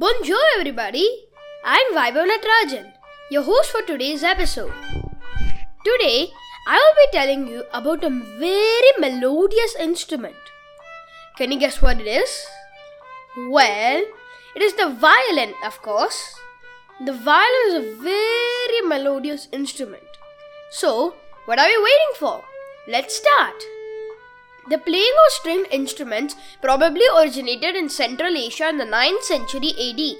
Bonjour, everybody. I'm Vaibhav Natarajan, your host for today's episode. Today, I will be telling you about a very melodious instrument. Can you guess what it is? Well, it is the violin, of course. The violin is a very melodious instrument. So, what are we waiting for? Let's start. The playing of stringed instruments probably originated in Central Asia in the 9th century AD.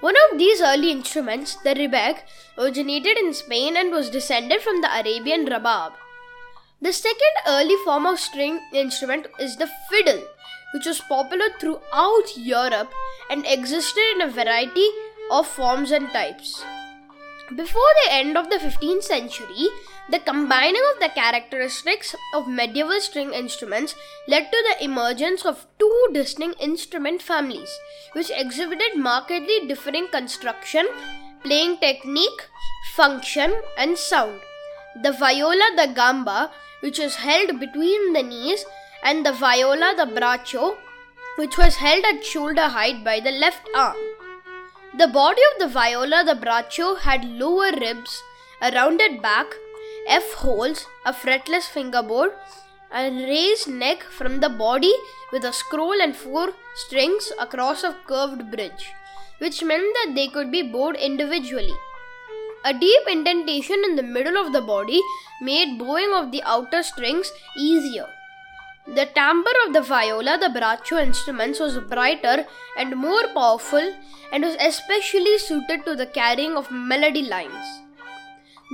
One of these early instruments, the rebec, originated in Spain and was descended from the Arabian rabab. The second early form of string instrument is the fiddle, which was popular throughout Europe and existed in a variety of forms and types. Before the end of the 15th century, the combining of the characteristics of medieval string instruments led to the emergence of two distinct instrument families, which exhibited markedly differing construction, playing technique, function, and sound. The viola da gamba, which was held between the knees, and the viola da braccio, which was held at shoulder height by the left arm. The body of the viola da braccio had lower ribs, a rounded back, F holes, a fretless fingerboard, a raised neck from the body with a scroll and four strings across a curved bridge, which meant that they could be bowed individually. A deep indentation in the middle of the body made bowing of the outer strings easier. The timbre of the viola, the braccio instruments, was brighter and more powerful and was especially suited to the carrying of melody lines.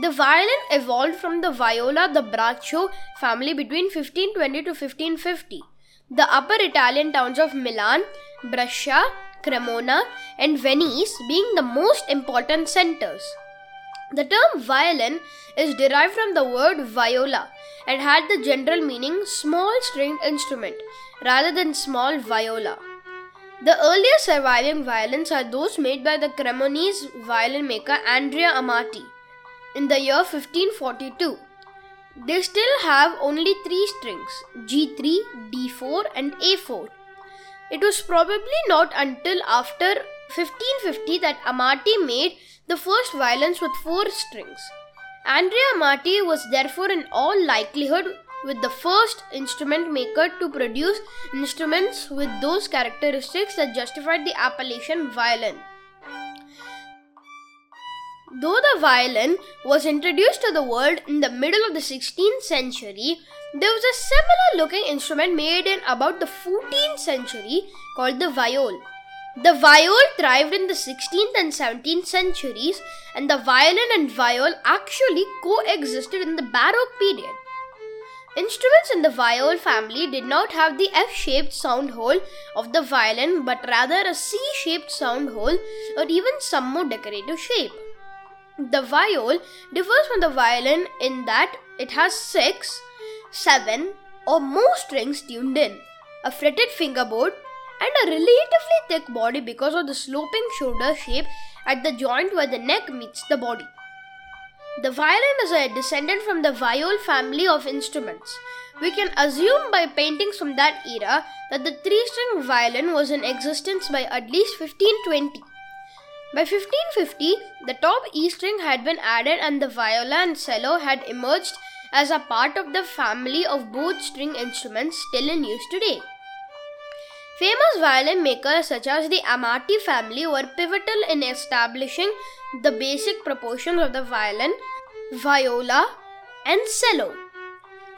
The violin evolved from the viola da braccio family between 1520 to 1550. The upper Italian towns of Milan, Brescia, Cremona, and Venice being the most important centers. The term violin is derived from the word viola and had the general meaning small stringed instrument rather than small viola. The earliest surviving violins are those made by the Cremonese violin maker Andrea Amati in the year 1542. They still have only three strings G3, D4, and A4. It was probably not until after 1550 that Amati made the first violins with four strings. Andrea Amati was therefore, in all likelihood, with the first instrument maker to produce instruments with those characteristics that justified the appellation violin. Though the violin was introduced to the world in the middle of the 16th century, there was a similar looking instrument made in about the 14th century called the viol. The viol thrived in the 16th and 17th centuries, and the violin and viol actually coexisted in the Baroque period. Instruments in the viol family did not have the F shaped sound hole of the violin, but rather a C shaped sound hole or even some more decorative shape. The viol differs from the violin in that it has six, seven, or more strings tuned in, a fretted fingerboard, and a relatively thick body because of the sloping shoulder shape at the joint where the neck meets the body. The violin is a descendant from the viol family of instruments. We can assume by paintings from that era that the three string violin was in existence by at least 1520. By 1550, the top E string had been added and the viola and cello had emerged as a part of the family of both string instruments still in use today. Famous violin makers such as the Amati family were pivotal in establishing the basic proportions of the violin, viola, and cello.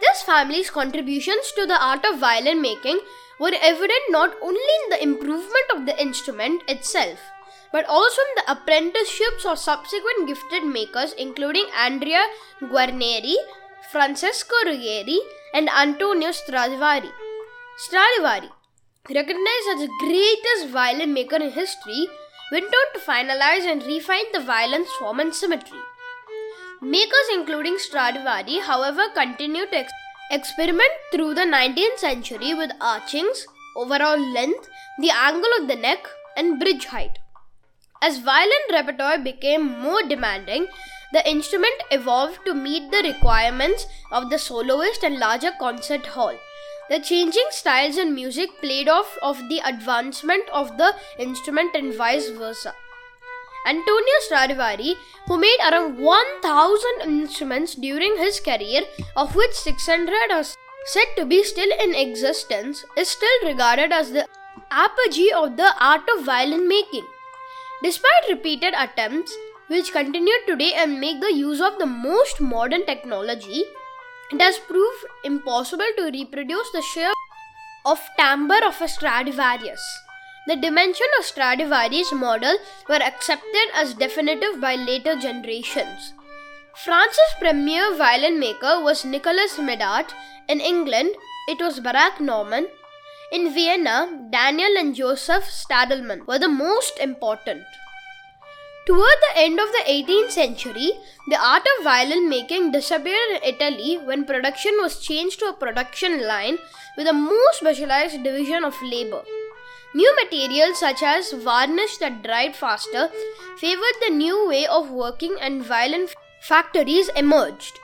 This family's contributions to the art of violin making were evident not only in the improvement of the instrument itself but also from the apprenticeships of subsequent gifted makers including Andrea Guarneri, Francesco Ruggieri, and Antonio Stradivari. Stradivari, recognized as the greatest violin maker in history, went on to finalize and refine the violin's form and symmetry. Makers including Stradivari, however, continued to ex- experiment through the 19th century with archings, overall length, the angle of the neck, and bridge height. As violin repertoire became more demanding, the instrument evolved to meet the requirements of the soloist and larger concert hall. The changing styles in music played off of the advancement of the instrument and vice versa. Antonio Stradivari, who made around 1000 instruments during his career, of which 600 are said to be still in existence, is still regarded as the apogee of the art of violin making. Despite repeated attempts, which continue today and make the use of the most modern technology, it has proved impossible to reproduce the sheer of timbre of a Stradivarius. The dimension of Stradivarius model were accepted as definitive by later generations. France's premier violin maker was Nicolas Médard. In England, it was Barak Norman. In Vienna, Daniel and Joseph Stadelmann were the most important. Toward the end of the 18th century, the art of violin making disappeared in Italy when production was changed to a production line with a more specialized division of labor. New materials such as varnish that dried faster favored the new way of working and violin factories emerged.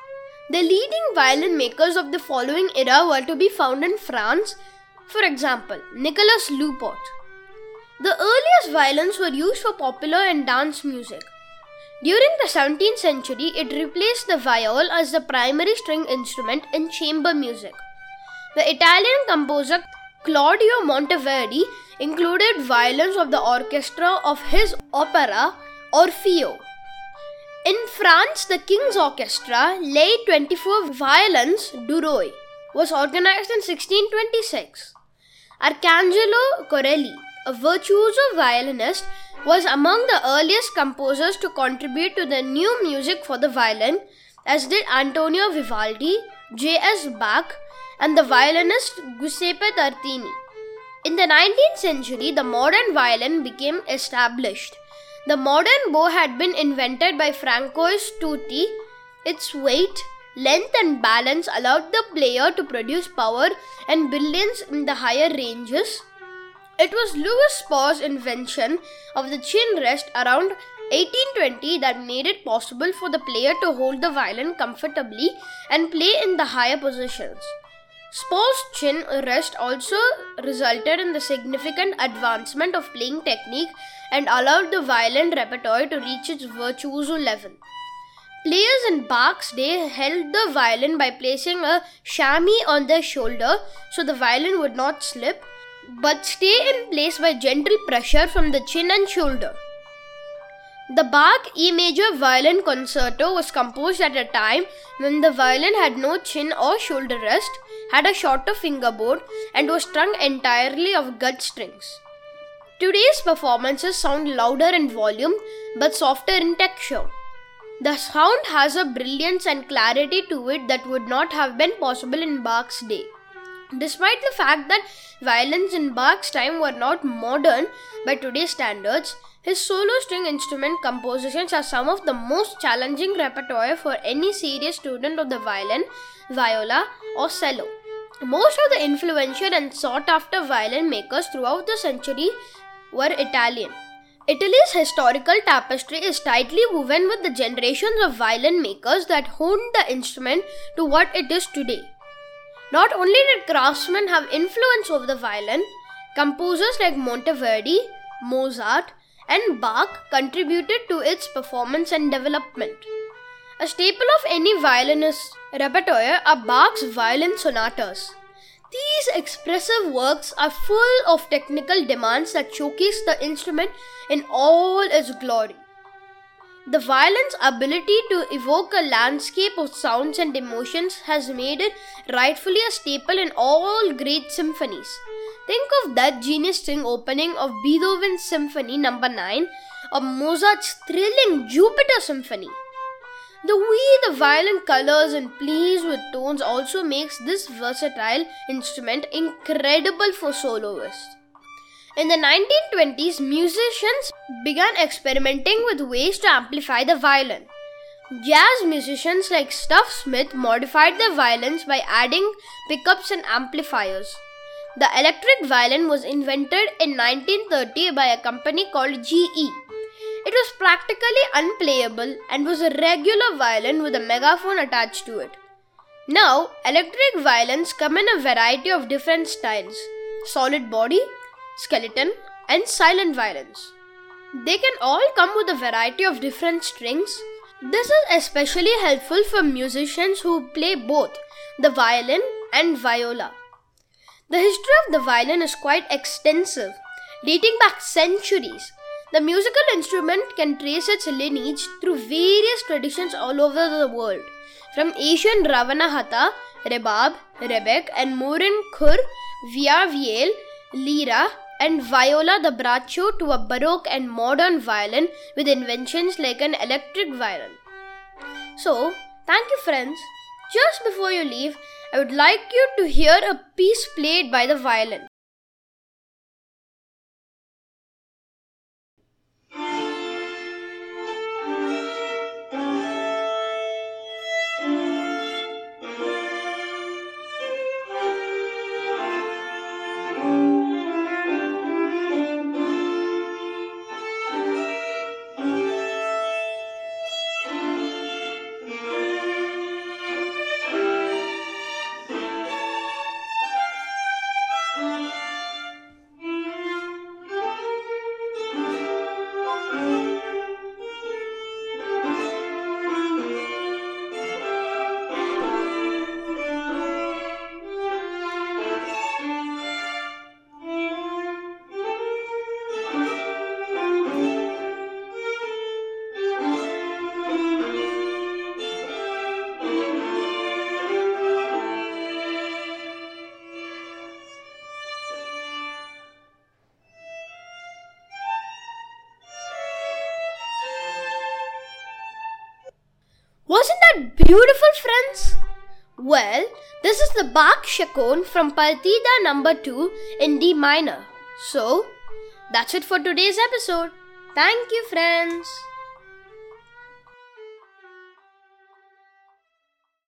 The leading violin makers of the following era were to be found in France, for example, Nicolas Lupot. The earliest violins were used for popular and dance music. During the 17th century, it replaced the viol as the primary string instrument in chamber music. The Italian composer Claudio Monteverdi included violins of the orchestra of his opera Orfeo. In France, the King's Orchestra, Les 24 violins du Roi, was organized in 1626. Arcangelo Corelli, a virtuoso violinist, was among the earliest composers to contribute to the new music for the violin, as did Antonio Vivaldi, J.S. Bach, and the violinist Giuseppe Tartini. In the 19th century, the modern violin became established. The modern bow had been invented by Francois Tourte. Its weight, length, and balance allowed the player to produce power and brilliance in the higher ranges. It was Louis Spohr's invention of the chin rest around 1820 that made it possible for the player to hold the violin comfortably and play in the higher positions. Spohr's chin rest also resulted in the significant advancement of playing technique and allowed the violin repertoire to reach its virtuoso level. Players in Bach's day held the violin by placing a chamois on their shoulder so the violin would not slip but stay in place by gentle pressure from the chin and shoulder. The Bach E major violin concerto was composed at a time when the violin had no chin or shoulder rest, had a shorter fingerboard, and was strung entirely of gut strings. Today's performances sound louder in volume but softer in texture. The sound has a brilliance and clarity to it that would not have been possible in Bach's day. Despite the fact that violins in Bach's time were not modern by today's standards, his solo string instrument compositions are some of the most challenging repertoire for any serious student of the violin, viola, or cello. Most of the influential and sought after violin makers throughout the century were Italian. Italy's historical tapestry is tightly woven with the generations of violin makers that honed the instrument to what it is today. Not only did craftsmen have influence over the violin, composers like Monteverdi, Mozart, and Bach contributed to its performance and development. A staple of any violinist's repertoire are Bach's violin sonatas. These expressive works are full of technical demands that showcase the instrument in all its glory. The violin's ability to evoke a landscape of sounds and emotions has made it rightfully a staple in all great symphonies. Think of that genius string opening of Beethoven's Symphony No. 9 or Mozart's thrilling Jupiter Symphony. The way the violin colors and plays with tones also makes this versatile instrument incredible for soloists. In the 1920s, musicians began experimenting with ways to amplify the violin. Jazz musicians like Stuff Smith modified their violins by adding pickups and amplifiers. The electric violin was invented in 1930 by a company called GE. It was practically unplayable and was a regular violin with a megaphone attached to it. Now, electric violins come in a variety of different styles solid body, skeleton, and silent violins. They can all come with a variety of different strings. This is especially helpful for musicians who play both the violin and viola. The history of the violin is quite extensive, dating back centuries. The musical instrument can trace its lineage through various traditions all over the world, from ancient Ravanahatha, Rebab, Rebec, and Morin Khur via viol, lira, and viola da braccio to a baroque and modern violin with inventions like an electric violin. So, thank you, friends. Just before you leave, I would like you to hear a piece played by the violin. Beautiful, friends? Well, this is the Bach Chaconne from Partita number 2 in D minor. So, that's it for today's episode. Thank you, friends.